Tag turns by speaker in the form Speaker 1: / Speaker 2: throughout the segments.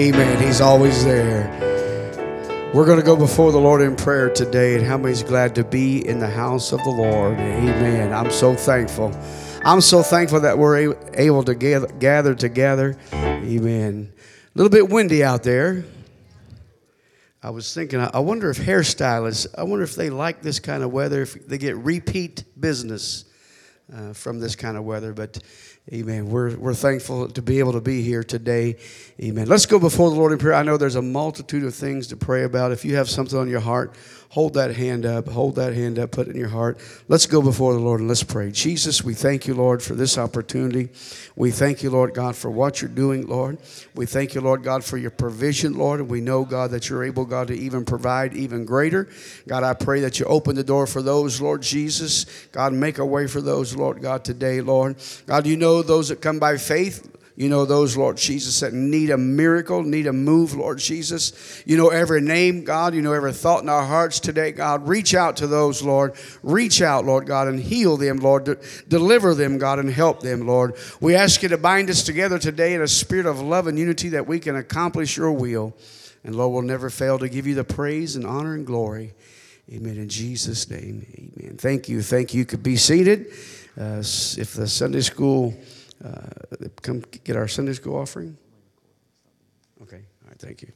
Speaker 1: Amen. He's always there. We're going to go before the Lord in prayer today, and how many's glad to be in the house of the Lord? Amen. I'm so thankful. I'm so thankful that we're able to gather together. Amen. A little bit windy out there. I was thinking, I wonder if hairstylists, I wonder if they like this kind of weather, if they get repeat business uh, from this kind of weather. But Amen. We're, we're thankful to be able to be here today. Amen. Let's go before the Lord in prayer. I know there's a multitude of things to pray about. If you have something on your heart, hold that hand up. Hold that hand up. Put it in your heart. Let's go before the Lord and let's pray. Jesus, we thank you, Lord, for this opportunity. We thank you, Lord God, for what you're doing, Lord. We thank you, Lord God, for your provision, Lord. And we know, God, that you're able, God, to even provide even greater. God, I pray that you open the door for those, Lord Jesus. God, make a way for those, Lord God, today, Lord. God, you know those that come by faith. You know those, Lord Jesus, that need a miracle, need a move, Lord Jesus. You know every name, God. You know every thought in our hearts today, God. Reach out to those, Lord. Reach out, Lord God, and heal them, Lord. De- deliver them, God, and help them, Lord. We ask you to bind us together today in a spirit of love and unity that we can accomplish your will. And Lord, we'll never fail to give you the praise and honor and glory. Amen. In Jesus' name, amen. Thank you. Thank you. You could be seated. Uh, if the Sunday school uh, come get our Sunday school offering? Okay, all right, thank you.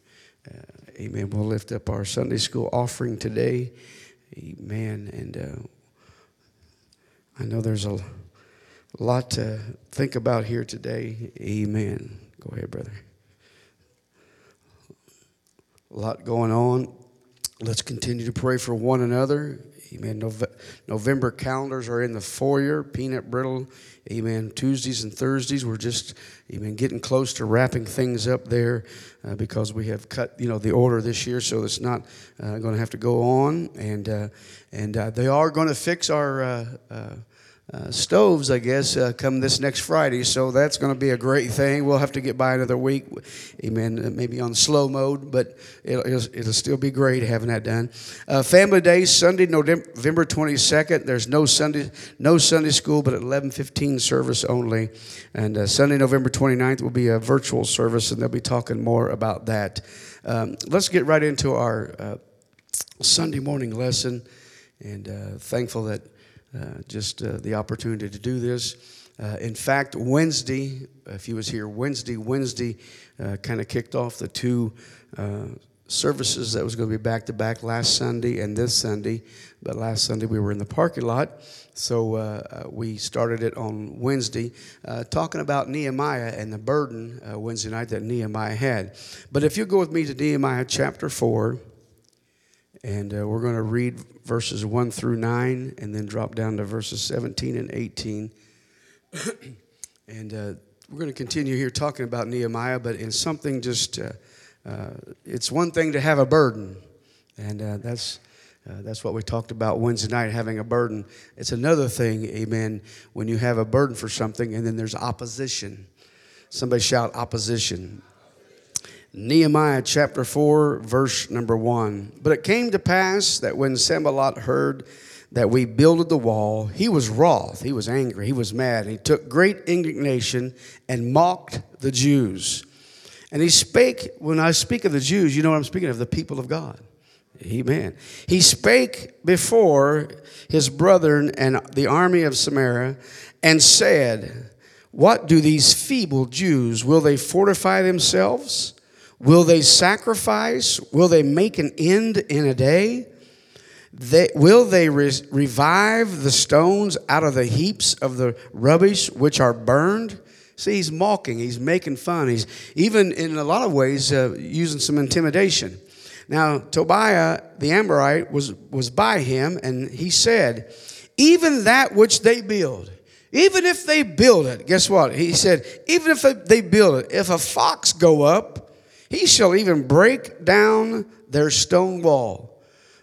Speaker 1: Uh, amen. We'll lift up our Sunday school offering today. Amen. And uh, I know there's a lot to think about here today. Amen. Go ahead, brother. A lot going on. Let's continue to pray for one another. Amen. November calendars are in the foyer. Peanut brittle Amen. Tuesdays and Thursdays, we're just, amen, getting close to wrapping things up there uh, because we have cut, you know, the order this year, so it's not uh, going to have to go on. And uh, and uh, they are going to fix our uh, stoves, I guess, uh, come this next Friday. So that's going to be a great thing. We'll have to get by another week, amen, uh, maybe on slow mode, but it'll, it'll, it'll still be great having that done. Uh, family Day, Sunday, November 22nd. There's no Sunday, no Sunday school, but at 11:15 service only. And uh, Sunday, November 29th will be a virtual service, and they'll be talking more about that. Um, let's get right into our Sunday morning lesson, and thankful that just uh, the opportunity to do this. Uh, in fact, Wednesday, if he was here Wednesday, Wednesday kind of kicked off the two services that was going to be back to back last Sunday and this Sunday. But last Sunday we were in the parking lot. So uh, we started it on Wednesday, uh, talking about Nehemiah and the burden uh, Wednesday night that Nehemiah had. But if you go with me to Nehemiah chapter 4, and uh, we're going to read verses 1 through 9 and then drop down to verses 17 and 18. and uh, we're going to continue here talking about Nehemiah, but in something just, uh, uh it's one thing to have a burden, and uh, that's. Uh, that's what we talked about Wednesday night, having a burden. It's another thing, amen, when you have a burden for something and then there's opposition. Somebody shout opposition. Nehemiah chapter 4, verse number 1. But it came to pass that when Sanballat heard that we builded the wall, he was wroth, he was angry, he was mad. He took great indignation and mocked the Jews. And he spake, when I speak of the Jews, you know what I'm speaking of, the people of God. Amen. He spake before his brethren and the army of Samaria and said, What do these feeble Jews? Will they fortify themselves? Will they sacrifice? Will they make an end in a day? They, will they re- revive the stones out of the heaps of the rubbish which are burned? See, he's mocking, he's making fun, he's even in a lot of ways uh, using some intimidation. Now, Tobiah the Ammonite was, was by him, and he said, Even that which they build, even if they build it, guess what? He said, Even if they build it, if a fox go up he shall even break down their stone wall.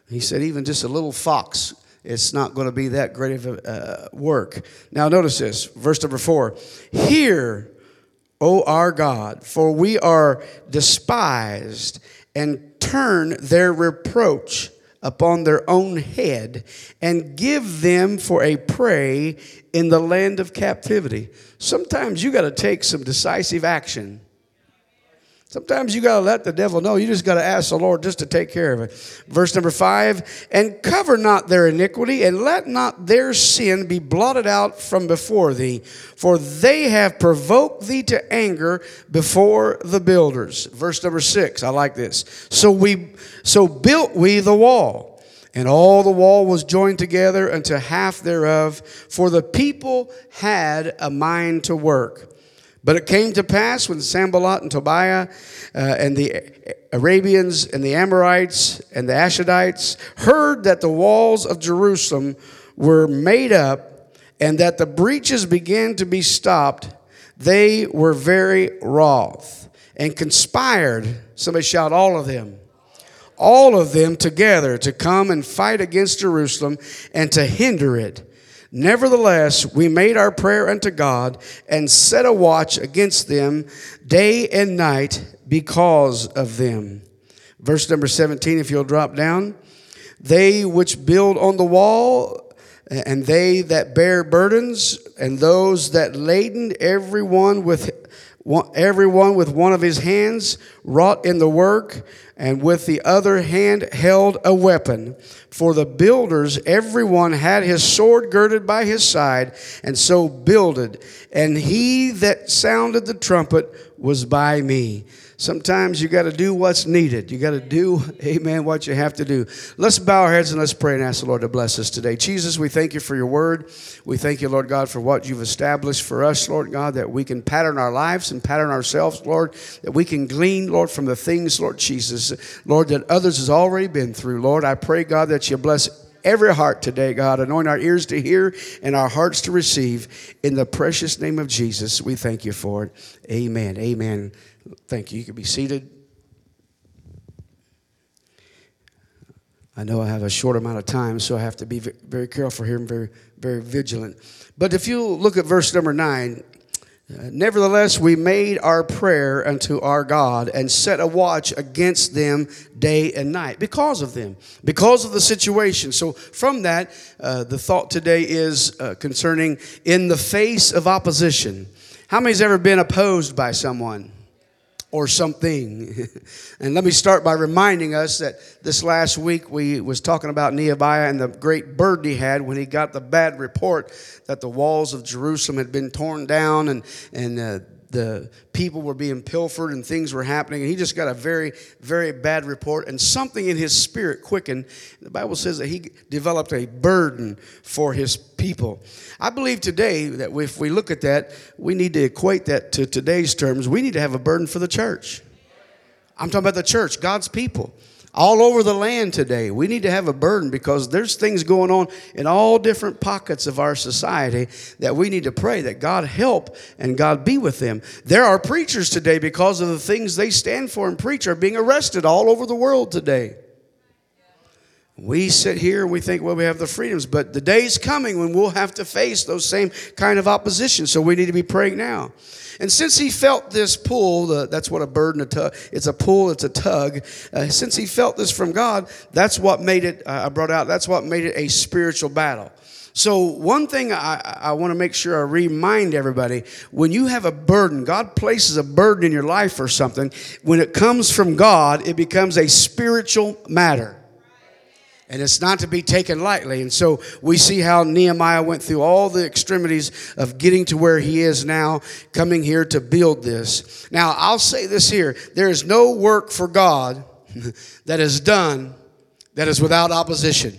Speaker 1: He said, even just a little fox, it's not going to be that great of a uh, work. Now, notice this, verse number four. Hear, O our God, for we are despised, and turn their reproach upon their own head, and give them for a prey in the land of captivity. Sometimes you got to take some decisive action Sometimes you got to let the devil know. You just got to ask the Lord just to take care of it. Verse number five, and cover not their iniquity, and let not their sin be blotted out from before thee, for they have provoked thee to anger before the builders. Verse number six, I like this. So we, so built we the wall, and all the wall was joined together unto half thereof, for the people had a mind to work. But it came to pass when Sanballat and Tobiah uh, and the Arabians and the Ammonites and the Ashdodites heard that the walls of Jerusalem were made up and that the breaches began to be stopped, they were very wroth and conspired. Somebody shout, all of them. All of them together to come and fight against Jerusalem and to hinder it. Nevertheless, we made our prayer unto God and set a watch against them day and night because of them. Verse number 17, if you'll drop down. They which build on the wall, and they that bear burdens, and those that laden, everyone with everyone with one of his hands wrought in the work, and with the other hand held a weapon. For the builders, everyone had his sword girded by his side, and so builded. And he that sounded the trumpet was by me. Sometimes you got to do what's needed. You got to do, amen, what you have to do. Let's bow our heads and let's pray and ask the Lord to bless us today. Jesus, we thank you for your word. We thank you, Lord God, for what you've established for us, Lord God, that we can pattern our lives and pattern ourselves, Lord, that we can glean, Lord, from the things, Lord Jesus, Lord, that others has already been through. Lord, I pray, God, that you bless every heart today, God. Anoint our ears to hear and our hearts to receive. In the precious name of Jesus, we thank you for it. Amen. Amen. Thank you. You can be seated. I know I have a short amount of time, so I have to be very careful here and very, very vigilant. But if you look at verse number nine, nevertheless, we made our prayer unto our God and set a watch against them day and night because of them, because of the situation. So, from that, uh, the thought today is uh, concerning in the face of opposition. How many's ever been opposed by someone? Or something. and let me start by reminding us that this last week we was talking about Nehemiah and the great burden he had when he got the bad report that the walls of Jerusalem had been torn down and and uh, the people were being pilfered and things were happening. And he just got a very, very bad report. And something in his spirit quickened. The Bible says that he developed a burden for his people. I believe today that if we look at that, we need to equate that to today's terms. We need to have a burden for the church. I'm talking about the church, God's people all over the land today. We need to have a burden because there's things going on in all different pockets of our society that we need to pray that God help and God be with them. There are preachers today because of the things they stand for and preach are being arrested all over the world today. We sit here and we think, well, we have the freedoms, but the day's coming when we'll have to face those same kind of opposition. So we need to be praying now. And since he felt this pull, the, that's what a burden, a tug, it's a pull, it's a tug. Uh, since he felt this from God, that's what made it, uh, I brought out, that's what made it a spiritual battle. So, one thing I, I want to make sure I remind everybody when you have a burden, God places a burden in your life or something. When it comes from God, it becomes a spiritual matter and it's not to be taken lightly. And so we see how Nehemiah went through all the extremities of getting to where he is now, coming here to build this. Now, I'll say this here there is no work for God that is done that is without opposition.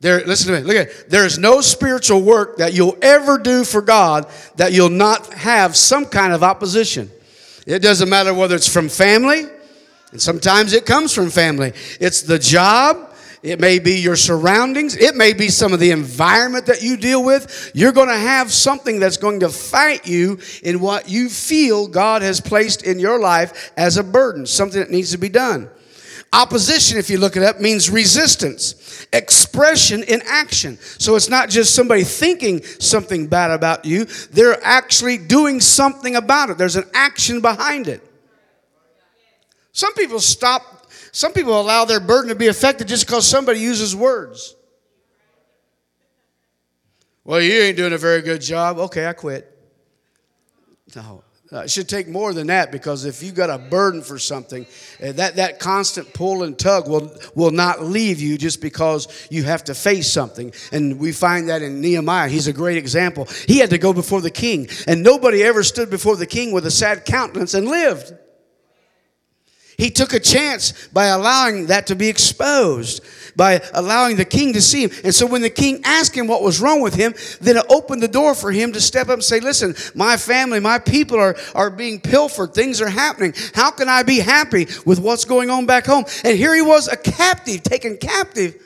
Speaker 1: There, listen to me. Look at it. There is no spiritual work that you'll ever do for God that you'll not have some kind of opposition. It doesn't matter whether it's from family, and sometimes it comes from family. It's the job. It may be your surroundings. It may be some of the environment that you deal with. You're going to have something that's going to fight you in what you feel God has placed in your life as a burden, something that needs to be done. Opposition, if you look it up, means resistance, expression in action. So it's not just somebody thinking something bad about you, they're actually doing something about it. There's an action behind it. Some people stop, some people allow their burden to be affected just because somebody uses words. Well, you ain't doing a very good job. Okay, I quit. No, it should take more than that because if you've got a burden for something, uh, that, that constant pull and tug will, will not leave you just because you have to face something. And we find that in Nehemiah. He's a great example. He had to go before the king, and nobody ever stood before the king with a sad countenance and lived. He took a chance by allowing that to be exposed, by allowing the king to see him. And so when the king asked him what was wrong with him, then it opened the door for him to step up and say, Listen, my family, my people are, are being pilfered. Things are happening. How can I be happy with what's going on back home? And here he was, a captive, taken captive.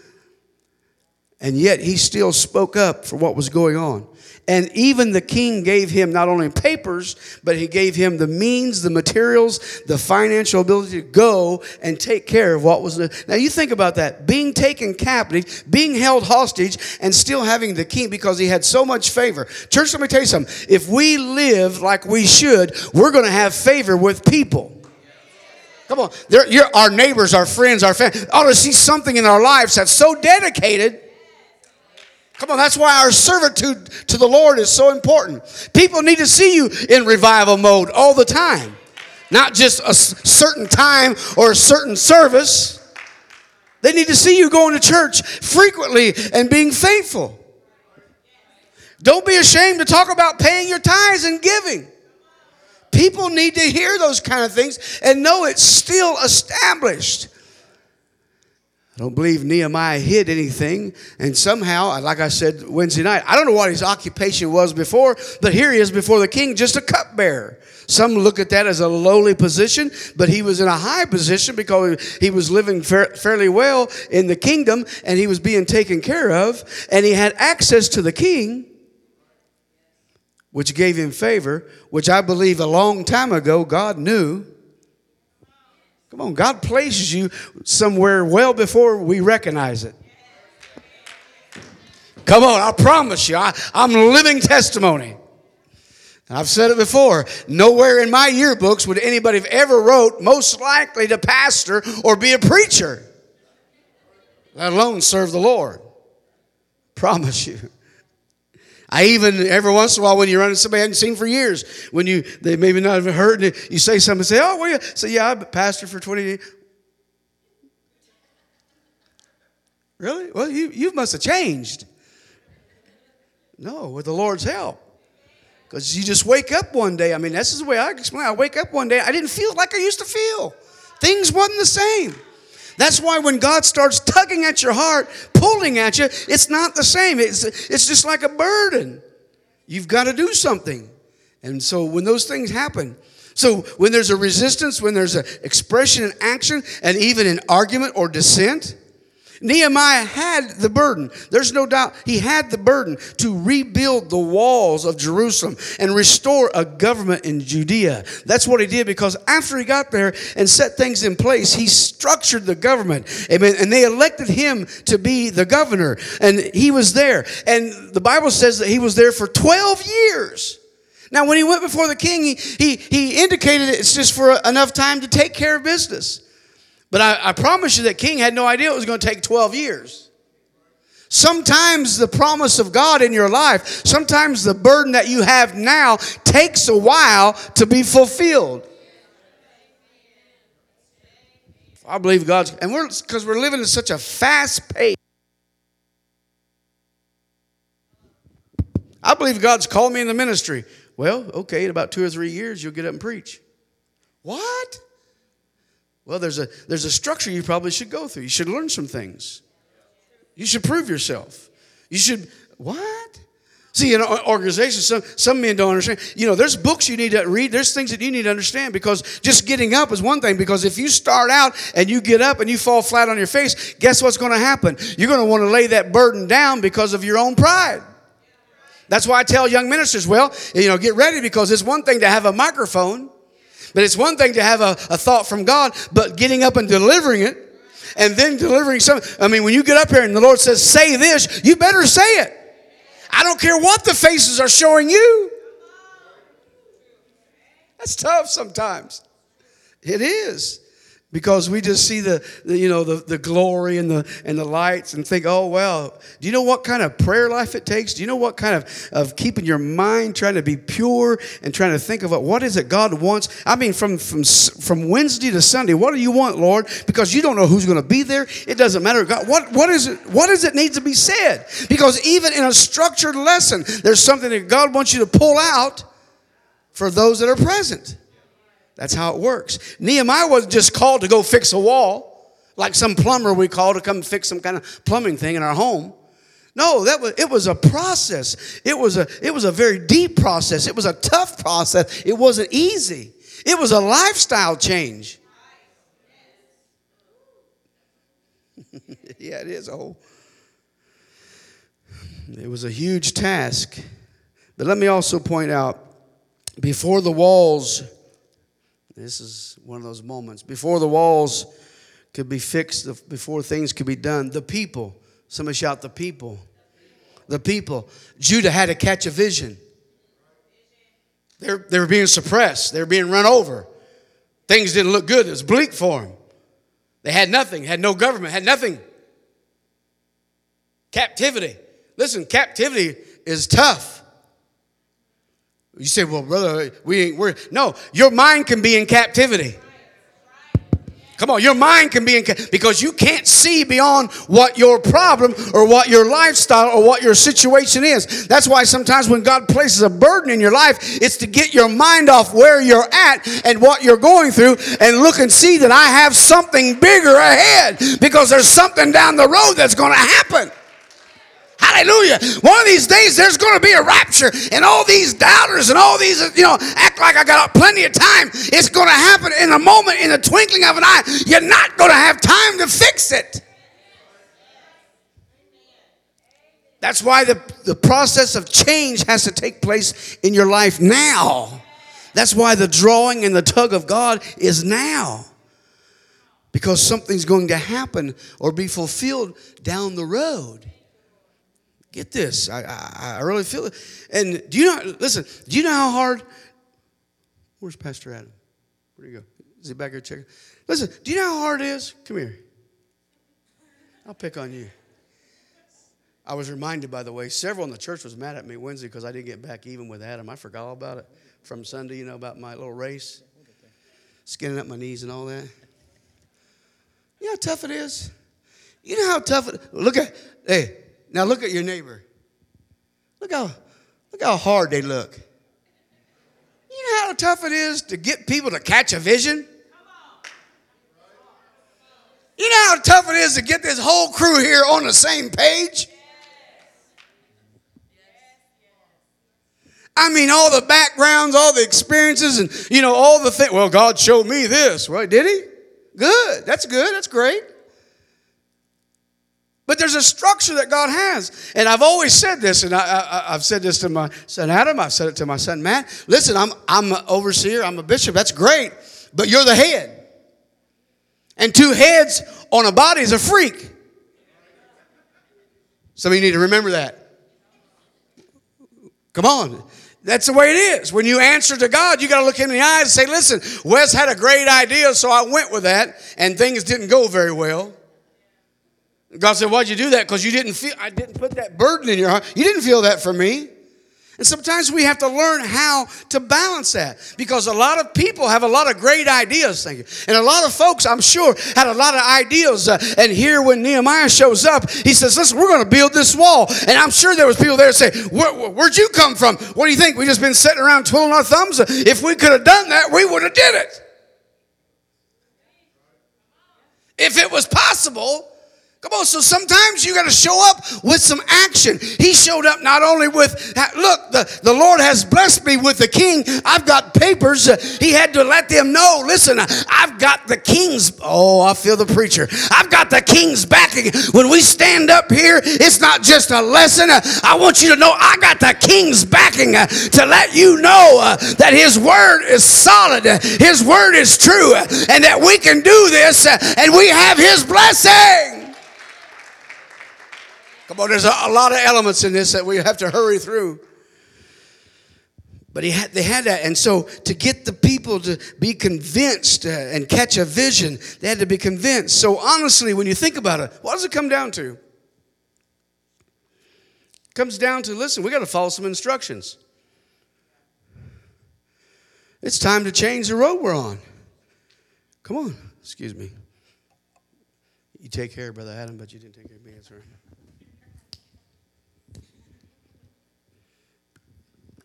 Speaker 1: And yet he still spoke up for what was going on. And even the king gave him not only papers, but he gave him the means, the materials, the financial ability to go and take care of what was the. Now you think about that being taken captive, being held hostage, and still having the king because he had so much favor. Church, let me tell you something. If we live like we should, we're going to have favor with people. Come on, our neighbors, our friends, our family ought to see something in our lives that's so dedicated Come on, that's why our servitude to the Lord is so important. People need to see you in revival mode all the time, not just a certain time or a certain service. They need to see you going to church frequently and being faithful. Don't be ashamed to talk about paying your tithes and giving. People need to hear those kind of things and know it's still established. I don't believe Nehemiah hid anything. And somehow, like I said Wednesday night, I don't know what his occupation was before, but here he is before the king, just a cupbearer. Some look at that as a lowly position, but he was in a high position because he was living fairly well in the kingdom and he was being taken care of, and he had access to the king, which gave him favor, which I believe a long time ago God knew. Come on, God places you somewhere well before we recognize it. Come on, I promise you, I, am living testimony. I've said it before. Nowhere in my yearbooks would anybody have ever wrote most likely to pastor or be a preacher, let alone serve the Lord. Promise you. I even every once in a while when you run into somebody I hadn't seen for years, when you they maybe not have heard it, you say something, say, "Oh, well, you?" Say, "Yeah, I've been pastor for 20 years." Really? Well, you you must have changed. No, with the Lord's help. Because you just wake up one day. I mean, this is the way I explain. I wake up one day. I didn't feel like I used to feel. Things wasn't the same. That's why when God starts tugging at your heart, pulling at you, it's not the same. It's, it's just like a burden. You've got to do something. And so when those things happen, so when there's a resistance, when there's an expression and action, and even an argument or dissent, Nehemiah had the burden. There's no doubt he had the burden to rebuild the walls of Jerusalem and restore a government in Judea. That's what he did because after he got there and set things in place, he structured the government. Amen. And they elected him to be the governor. And he was there. And the Bible says that he was there for 12 years. Now, when he went before the king, he, he, he indicated it's just for enough time to take care of business. But I, I promise you that king had no idea it was going to take 12 years. Sometimes the promise of God in your life, sometimes the burden that you have now takes a while to be fulfilled. I believe God's, and we're because we're living in such a fast pace. I believe God's called me in the ministry. Well, okay, in about two or three years, you'll get up and preach. What? Well, there's a, there's a structure you probably should go through. You should learn some things. You should prove yourself. You should, what? See, in organizations, some, some men don't understand. You know, there's books you need to read, there's things that you need to understand because just getting up is one thing. Because if you start out and you get up and you fall flat on your face, guess what's going to happen? You're going to want to lay that burden down because of your own pride. That's why I tell young ministers, well, you know, get ready because it's one thing to have a microphone. But it's one thing to have a, a thought from God, but getting up and delivering it and then delivering some. I mean, when you get up here and the Lord says, say this, you better say it. I don't care what the faces are showing you. That's tough sometimes. It is. Because we just see the, the, you know the, the glory and the and the lights and think oh well do you know what kind of prayer life it takes? Do you know what kind of of keeping your mind trying to be pure and trying to think of what, is it god wants? I mean from from from wednesday to sunday what do you want lord? Because you don't know who's going to be there. It doesn't matter. God what what is it what does it need to be said? Because even in a structured lesson there's something that god wants you to pull out for those that are present that's how it works. Nehemiah wasn't just called to go fix a wall, like some plumber we call to come fix some kind of plumbing thing in our home. No, that was it was a process. It was a it was a very deep process. It was a tough process. It wasn't easy. It was a lifestyle change. yeah, it is. Oh, it was a huge task. But let me also point out before the walls this is one of those moments. Before the walls could be fixed, before things could be done, the people, somebody shout, the people. The people. Judah had to catch a vision. They're, they were being suppressed, they were being run over. Things didn't look good, it was bleak for them. They had nothing, had no government, had nothing. Captivity. Listen, captivity is tough. You say, well, brother, we ain't, we're, no, your mind can be in captivity. Come on, your mind can be in because you can't see beyond what your problem or what your lifestyle or what your situation is. That's why sometimes when God places a burden in your life, it's to get your mind off where you're at and what you're going through and look and see that I have something bigger ahead because there's something down the road that's going to happen. Hallelujah. One of these days there's going to be a rapture, and all these doubters and all these, you know, act like I got plenty of time. It's going to happen in a moment, in the twinkling of an eye. You're not going to have time to fix it. That's why the, the process of change has to take place in your life now. That's why the drawing and the tug of God is now. Because something's going to happen or be fulfilled down the road. Get this. I, I, I really feel it. And do you know, listen, do you know how hard? Where's Pastor Adam? Where do you go? Is he back here checking? Listen, do you know how hard it is? Come here. I'll pick on you. I was reminded, by the way, several in the church was mad at me Wednesday because I didn't get back even with Adam. I forgot all about it from Sunday, you know, about my little race, skinning up my knees and all that. You know how tough it is? You know how tough it Look at, hey, now look at your neighbor. Look how, look how hard they look. You know how tough it is to get people to catch a vision? You know how tough it is to get this whole crew here on the same page? I mean, all the backgrounds, all the experiences, and you know, all the things. Well, God showed me this. Well, did He? Good. That's good. That's great. But there's a structure that God has. And I've always said this, and I, have said this to my son Adam, I've said it to my son Matt. Listen, I'm, I'm an overseer, I'm a bishop, that's great, but you're the head. And two heads on a body is a freak. Some of you need to remember that. Come on. That's the way it is. When you answer to God, you got to look him in the eyes and say, listen, Wes had a great idea, so I went with that, and things didn't go very well. God said, Why'd you do that? Because you didn't feel, I didn't put that burden in your heart. You didn't feel that for me. And sometimes we have to learn how to balance that because a lot of people have a lot of great ideas, thank you. And a lot of folks, I'm sure, had a lot of ideas. Uh, and here, when Nehemiah shows up, he says, Listen, we're going to build this wall. And I'm sure there was people there say, Where, Where'd you come from? What do you think? we just been sitting around twiddling our thumbs? If we could have done that, we would have did it. If it was possible, Come on, so sometimes you got to show up with some action. He showed up not only with, look, the, the Lord has blessed me with the king. I've got papers. he had to let them know, listen, I've got the king's, oh, I feel the preacher. I've got the king's backing. When we stand up here, it's not just a lesson. I want you to know I got the king's backing to let you know uh, that his word is solid, his word is true, and that we can do this uh, and we have his blessing. Come on, there's a, a lot of elements in this that we have to hurry through. But he had, they had that. And so to get the people to be convinced uh, and catch a vision, they had to be convinced. So honestly, when you think about it, what does it come down to? It comes down to listen, we got to follow some instructions. It's time to change the road we're on. Come on, excuse me. You take care, Brother Adam, but you didn't take care of me. That's right.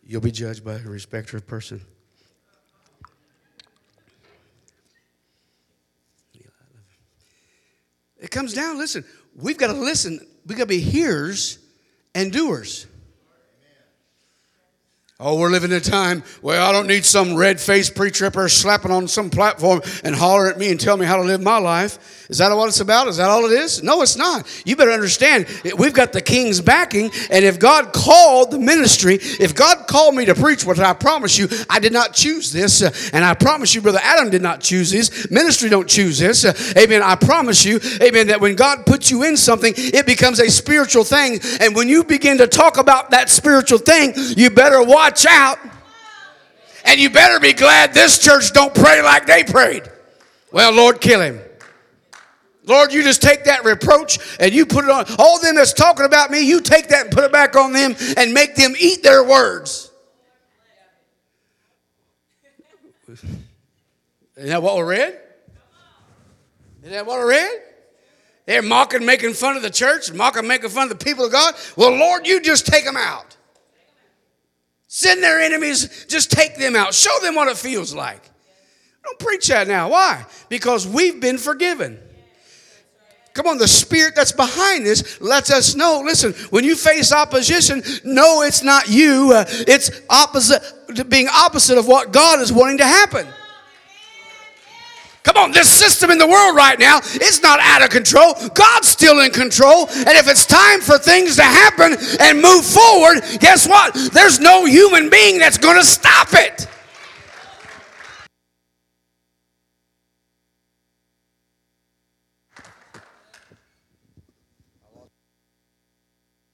Speaker 1: You'll be judged by a respecter of person. It comes down, listen, we've got to listen. We've got to be hearers and doers. Oh, we're living in a time where I don't need some red faced pre tripper slapping on some platform and holler at me and tell me how to live my life. Is that what it's about? Is that all it is? No, it's not. You better understand, we've got the king's backing, and if God called the ministry, if God called me to preach, what I promise you, I did not choose this, uh, and I promise you, Brother Adam did not choose this. Ministry don't choose this. Uh, amen. I promise you, amen, that when God puts you in something, it becomes a spiritual thing, and when you begin to talk about that spiritual thing, you better watch watch out. And you better be glad this church don't pray like they prayed. Well, Lord, kill him. Lord, you just take that reproach and you put it on all them that's talking about me, you take that and put it back on them and make them eat their words. Isn't that what we read? Isn't that what I read? They're mocking, making fun of the church, mocking, making fun of the people of God. Well, Lord, you just take them out. Send their enemies, just take them out. Show them what it feels like. Don't preach that now. Why? Because we've been forgiven. Come on, the spirit that's behind this lets us know. Listen, when you face opposition, no, it's not you. Uh, it's opposite, being opposite of what God is wanting to happen. Come on, this system in the world right now is not out of control. God's still in control. And if it's time for things to happen and move forward, guess what? There's no human being that's going to stop it.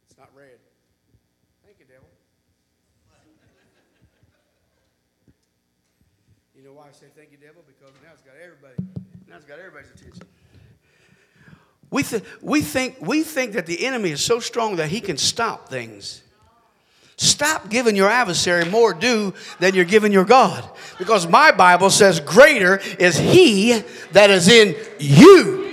Speaker 1: It's not red. Thank you, devil. You know why I say thank you, devil? Because now it's got everybody. Now it's got everybody's attention. We, th- we, think, we think that the enemy is so strong that he can stop things. Stop giving your adversary more due than you're giving your God. Because my Bible says, Greater is he that is in you.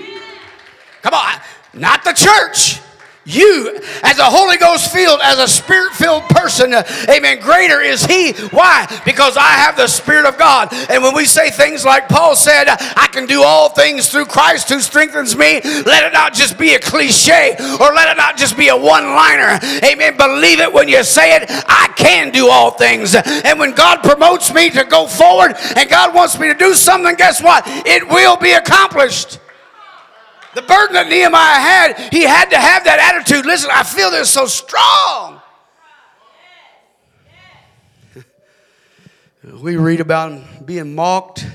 Speaker 1: Come on, not the church you as a Holy Ghost filled, as a spirit filled person, amen, greater is He. Why? Because I have the Spirit of God. And when we say things like Paul said, I can do all things through Christ who strengthens me, let it not just be a cliche or let it not just be a one liner. Amen. Believe it when you say it. I can do all things. And when God promotes me to go forward and God wants me to do something, guess what? It will be accomplished. The burden that Nehemiah had, he had to have that attitude. Listen, I feel this so strong. we read about him being mocked.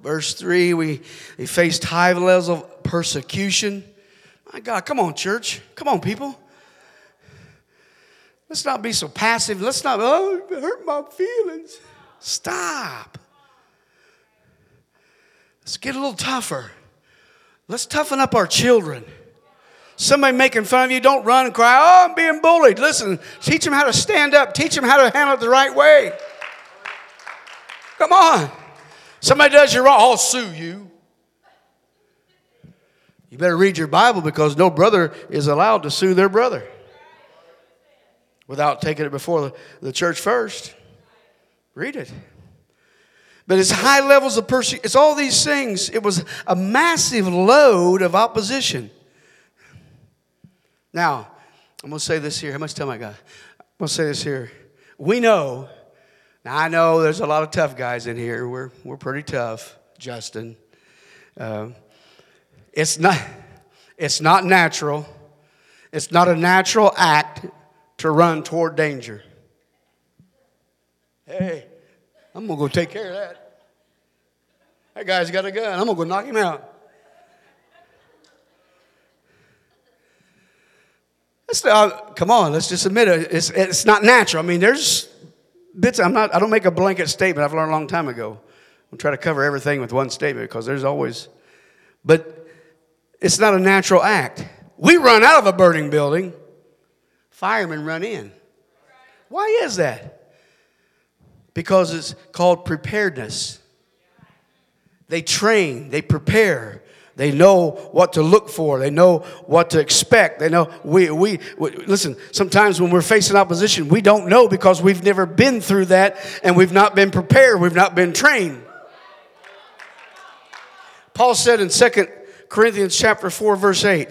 Speaker 1: Verse 3, we, he faced high levels of persecution. My God, come on, church. Come on, people. Let's not be so passive. Let's not, oh, hurt my feelings. Stop. Let's get a little tougher. Let's toughen up our children. Somebody making fun of you, don't run and cry, oh, I'm being bullied. Listen, teach them how to stand up, teach them how to handle it the right way. Come on. Somebody does you wrong, I'll sue you. You better read your Bible because no brother is allowed to sue their brother without taking it before the, the church first. Read it. But it's high levels of persecution. It's all these things. It was a massive load of opposition. Now, I'm going to say this here. How much time I got? I'm going to say this here. We know, now I know there's a lot of tough guys in here. We're, we're pretty tough, Justin. Uh, it's, not, it's not natural. It's not a natural act to run toward danger. Hey, I'm going to go take care of that. That guy's got a gun. I'm going to go knock him out. Let's, uh, come on, let's just admit it. It's, it's not natural. I mean, there's, bits. I'm not. I don't make a blanket statement. I've learned a long time ago. I'm trying to cover everything with one statement because there's always. But it's not a natural act. We run out of a burning building. Firemen run in. Why is that? Because it's called preparedness. They train, they prepare, they know what to look for. They know what to expect. They know we, we, we, listen, sometimes when we're facing opposition, we don't know because we've never been through that and we've not been prepared. We've not been trained. Paul said in 2 Corinthians chapter 4 verse 8,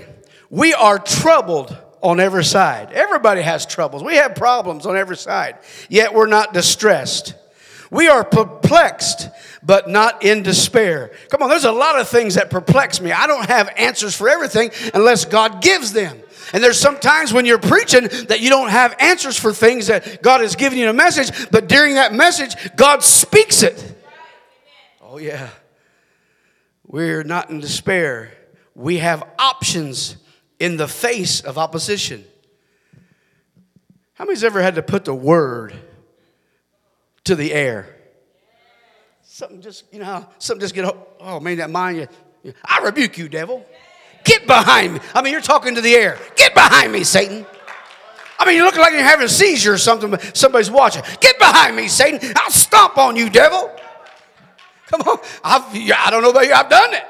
Speaker 1: "We are troubled on every side. Everybody has troubles. We have problems on every side. Yet we're not distressed. We are perplexed, but not in despair. Come on, there's a lot of things that perplex me. I don't have answers for everything unless God gives them. And there's sometimes when you're preaching that you don't have answers for things that God has given you a message, but during that message, God speaks it. Oh, yeah. We're not in despair. We have options in the face of opposition. How many's ever had to put the word to the air? Something just, you know, something just get, oh man, that mind you. I rebuke you, devil. Get behind me. I mean, you're talking to the air. Get behind me, Satan. I mean, you look like you're having a seizure or something, but somebody's watching. Get behind me, Satan. I'll stomp on you, devil. Come on. I've, I don't know about you, I've done it.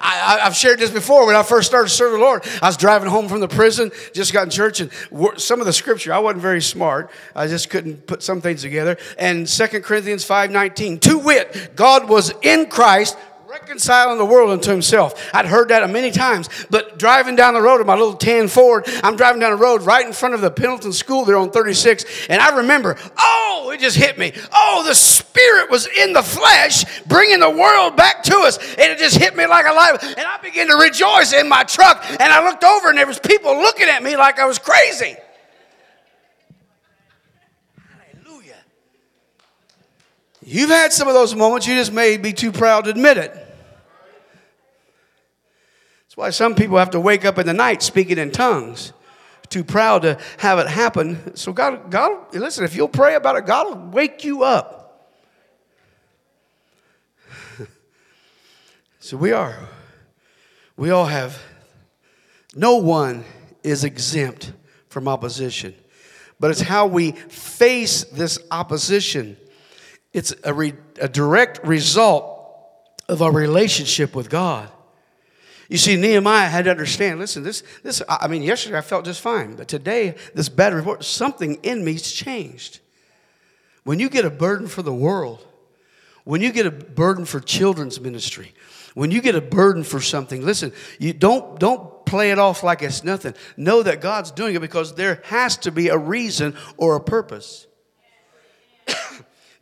Speaker 1: I, have shared this before when I first started serving the Lord. I was driving home from the prison, just got in church, and some of the scripture, I wasn't very smart. I just couldn't put some things together. And Second Corinthians 5.19, to wit, God was in Christ reconciling the world unto himself. I'd heard that many times, but driving down the road in my little tan Ford, I'm driving down the road right in front of the Pendleton School there on 36, and I remember, oh, it just hit me. Oh, the Spirit was in the flesh, bringing the world back to us, and it just hit me like a light. And I began to rejoice in my truck, and I looked over, and there was people looking at me like I was crazy. Hallelujah. You've had some of those moments, you just may be too proud to admit it. That's why some people have to wake up in the night speaking in tongues. Too proud to have it happen. So God, God, listen, if you'll pray about it, God will wake you up. so we are. We all have. No one is exempt from opposition. But it's how we face this opposition. It's a, re, a direct result of our relationship with God. You see, Nehemiah had to understand listen, this, this, I mean, yesterday I felt just fine, but today, this bad report, something in me's changed. When you get a burden for the world, when you get a burden for children's ministry, when you get a burden for something, listen, you don't, don't play it off like it's nothing. Know that God's doing it because there has to be a reason or a purpose.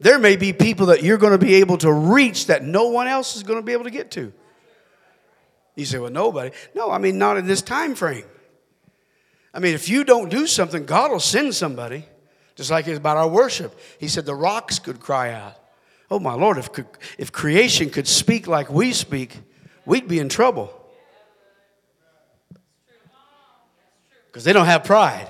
Speaker 1: there may be people that you're going to be able to reach that no one else is going to be able to get to. You say, well, nobody. No, I mean, not in this time frame. I mean, if you don't do something, God will send somebody. Just like it's about our worship. He said the rocks could cry out. Oh, my Lord, if, if creation could speak like we speak, we'd be in trouble. Because they don't have pride.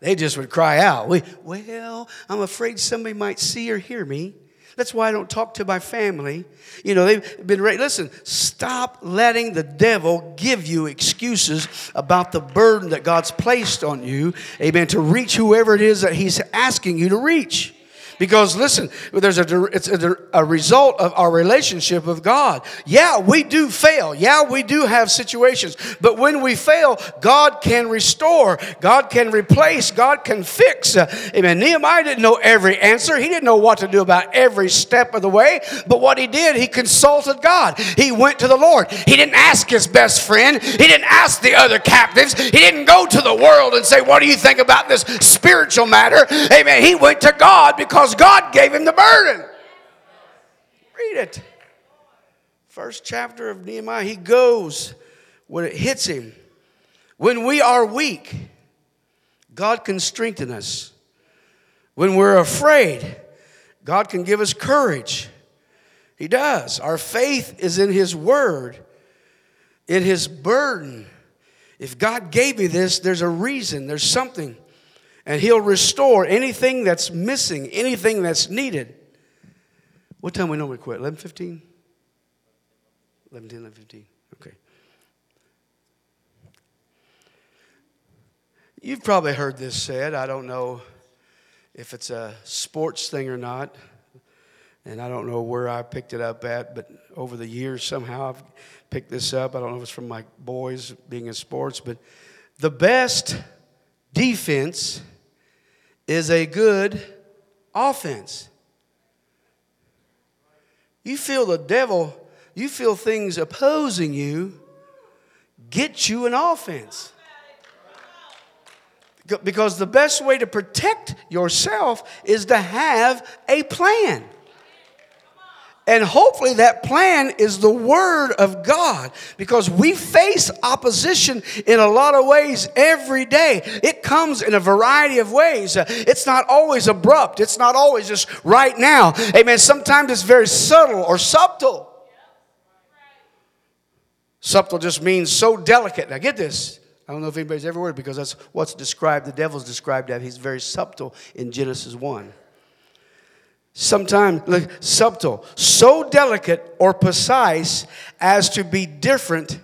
Speaker 1: They just would cry out. We, well, I'm afraid somebody might see or hear me. That's why I don't talk to my family. You know, they've been ready. Listen, stop letting the devil give you excuses about the burden that God's placed on you, amen, to reach whoever it is that He's asking you to reach. Because listen, there's a, it's a, a, result of our relationship with God. Yeah, we do fail. Yeah, we do have situations. But when we fail, God can restore, God can replace, God can fix. Uh, amen. Nehemiah didn't know every answer, he didn't know what to do about every step of the way. But what he did, he consulted God. He went to the Lord. He didn't ask his best friend, he didn't ask the other captives, he didn't go to the world and say, What do you think about this spiritual matter? Amen. He went to God because because God gave him the burden. Read it. First chapter of Nehemiah, he goes when it hits him. When we are weak, God can strengthen us. When we're afraid, God can give us courage. He does. Our faith is in His Word, in His burden. If God gave me this, there's a reason, there's something. And He'll restore anything that's missing, anything that's needed. What time we normally quit? 11.15? 11, 10, 11, 15. Okay. You've probably heard this said. I don't know if it's a sports thing or not. And I don't know where I picked it up at, but over the years, somehow I've picked this up. I don't know if it's from my boys being in sports, but the best defense is a good offense. You feel the devil you feel things opposing you, get you an offense. Because the best way to protect yourself is to have a plan. And hopefully, that plan is the Word of God because we face opposition in a lot of ways every day. It comes in a variety of ways. It's not always abrupt, it's not always just right now. Amen. Sometimes it's very subtle or subtle. Subtle just means so delicate. Now get this. I don't know if anybody's ever heard because that's what's described, the devil's described that he's very subtle in Genesis 1. Sometimes, subtle, so delicate or precise as to be different,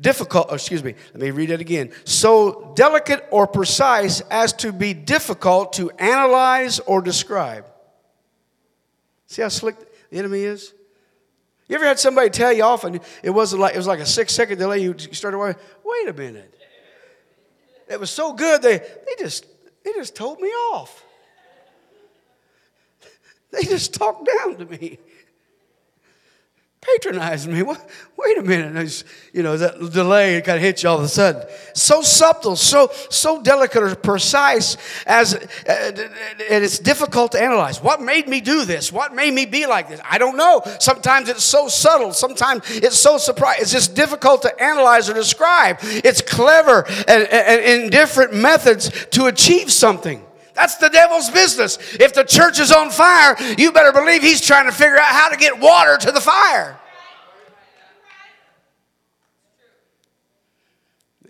Speaker 1: difficult, oh, excuse me, let me read it again. So delicate or precise as to be difficult to analyze or describe. See how slick the enemy is? You ever had somebody tell you off and it wasn't like it was like a six second delay? You started wondering, wait a minute. It was so good they they just they just told me off. They just talked down to me patronizing me. What? Wait a minute. You know, that delay kind of hits you all of a sudden. So subtle, so so delicate or precise as, uh, and it's difficult to analyze. What made me do this? What made me be like this? I don't know. Sometimes it's so subtle. Sometimes it's so surprising. It's just difficult to analyze or describe. It's clever and, and, and in different methods to achieve something. That's the devil's business. If the church is on fire, you better believe he's trying to figure out how to get water to the fire.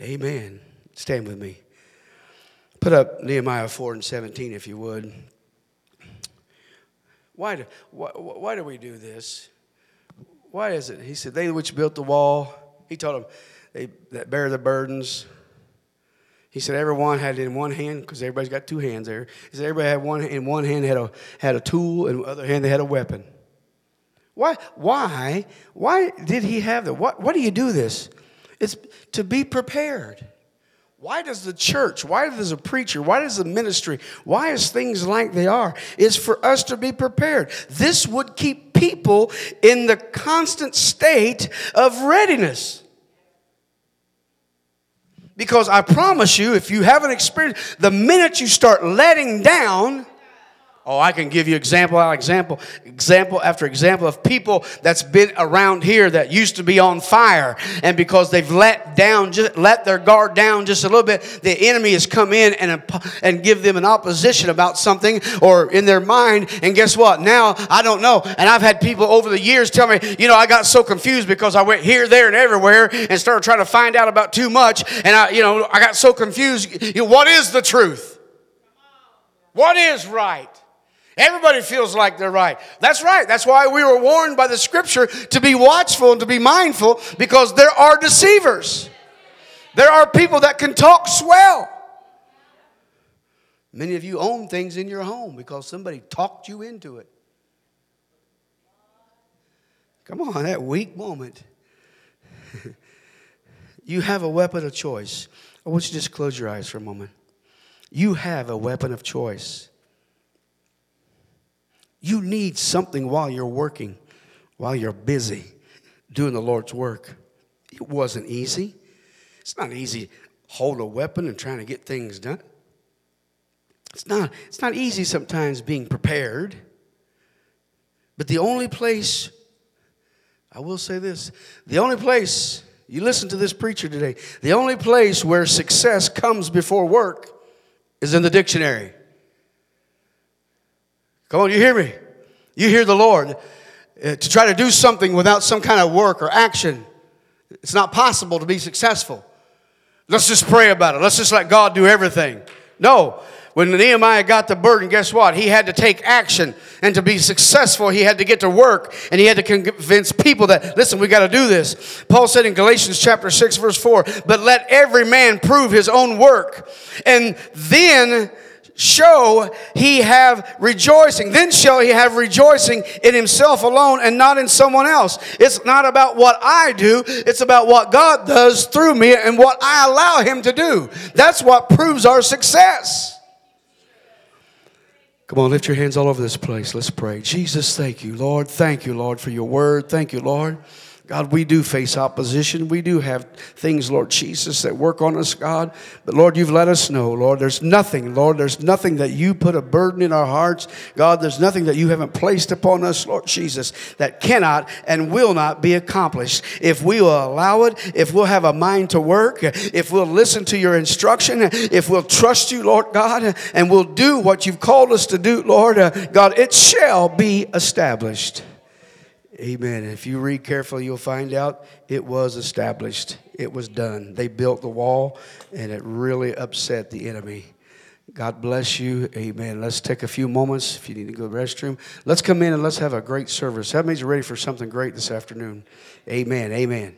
Speaker 1: Amen. Stand with me. Put up Nehemiah 4 and 17 if you would. Why do, why, why do we do this? Why is it? He said, They which built the wall, he told them, they that bear the burdens, he said everyone had in one hand, because everybody's got two hands there. He said everybody had one in one hand had a had a tool, and the other hand they had a weapon. Why? Why? Why did he have that? What? Why do you do this? It's to be prepared. Why does the church, why does a preacher, why does the ministry, why is things like they are? Is for us to be prepared. This would keep people in the constant state of readiness. Because I promise you, if you haven't experienced, the minute you start letting down, Oh, I can give you example after example, example after example of people that's been around here that used to be on fire, and because they've let down, just let their guard down just a little bit, the enemy has come in and uh, and give them an opposition about something or in their mind. And guess what? Now I don't know. And I've had people over the years tell me, you know, I got so confused because I went here, there, and everywhere and started trying to find out about too much, and I, you know, I got so confused. You know, what is the truth? What is right? Everybody feels like they're right. That's right. That's why we were warned by the scripture to be watchful and to be mindful because there are deceivers. There are people that can talk swell. Many of you own things in your home because somebody talked you into it. Come on, that weak moment. you have a weapon of choice. I want you to just close your eyes for a moment. You have a weapon of choice. You need something while you're working, while you're busy doing the Lord's work. It wasn't easy. It's not easy hold a weapon and trying to get things done. It's not, it's not easy sometimes being prepared. But the only place, I will say this, the only place, you listen to this preacher today, the only place where success comes before work is in the dictionary. Come on, you hear me? You hear the Lord. Uh, to try to do something without some kind of work or action, it's not possible to be successful. Let's just pray about it. Let's just let God do everything. No, When Nehemiah got the burden, guess what? He had to take action. And to be successful, he had to get to work and he had to convince people that, listen, we got to do this. Paul said in Galatians chapter 6, verse 4, but let every man prove his own work. And then show he have rejoicing. Then shall he have rejoicing in himself alone and not in someone else. It's not about what I do, it's about what God does through me and what I allow him to do. That's what proves our success. Come on, lift your hands all over this place. Let's pray. Jesus, thank you, Lord. Thank you, Lord, for your word. Thank you, Lord. God, we do face opposition. We do have things, Lord Jesus, that work on us, God. But Lord, you've let us know, Lord, there's nothing, Lord, there's nothing that you put a burden in our hearts. God, there's nothing that you haven't placed upon us, Lord Jesus, that cannot and will not be accomplished. If we will allow it, if we'll have a mind to work, if we'll listen to your instruction, if we'll trust you, Lord God, and we'll do what you've called us to do, Lord, uh, God, it shall be established. Amen. If you read carefully, you'll find out it was established. It was done. They built the wall, and it really upset the enemy. God bless you. Amen. Let's take a few moments. If you need to go to the restroom, let's come in and let's have a great service. That means you're ready for something great this afternoon. Amen. Amen.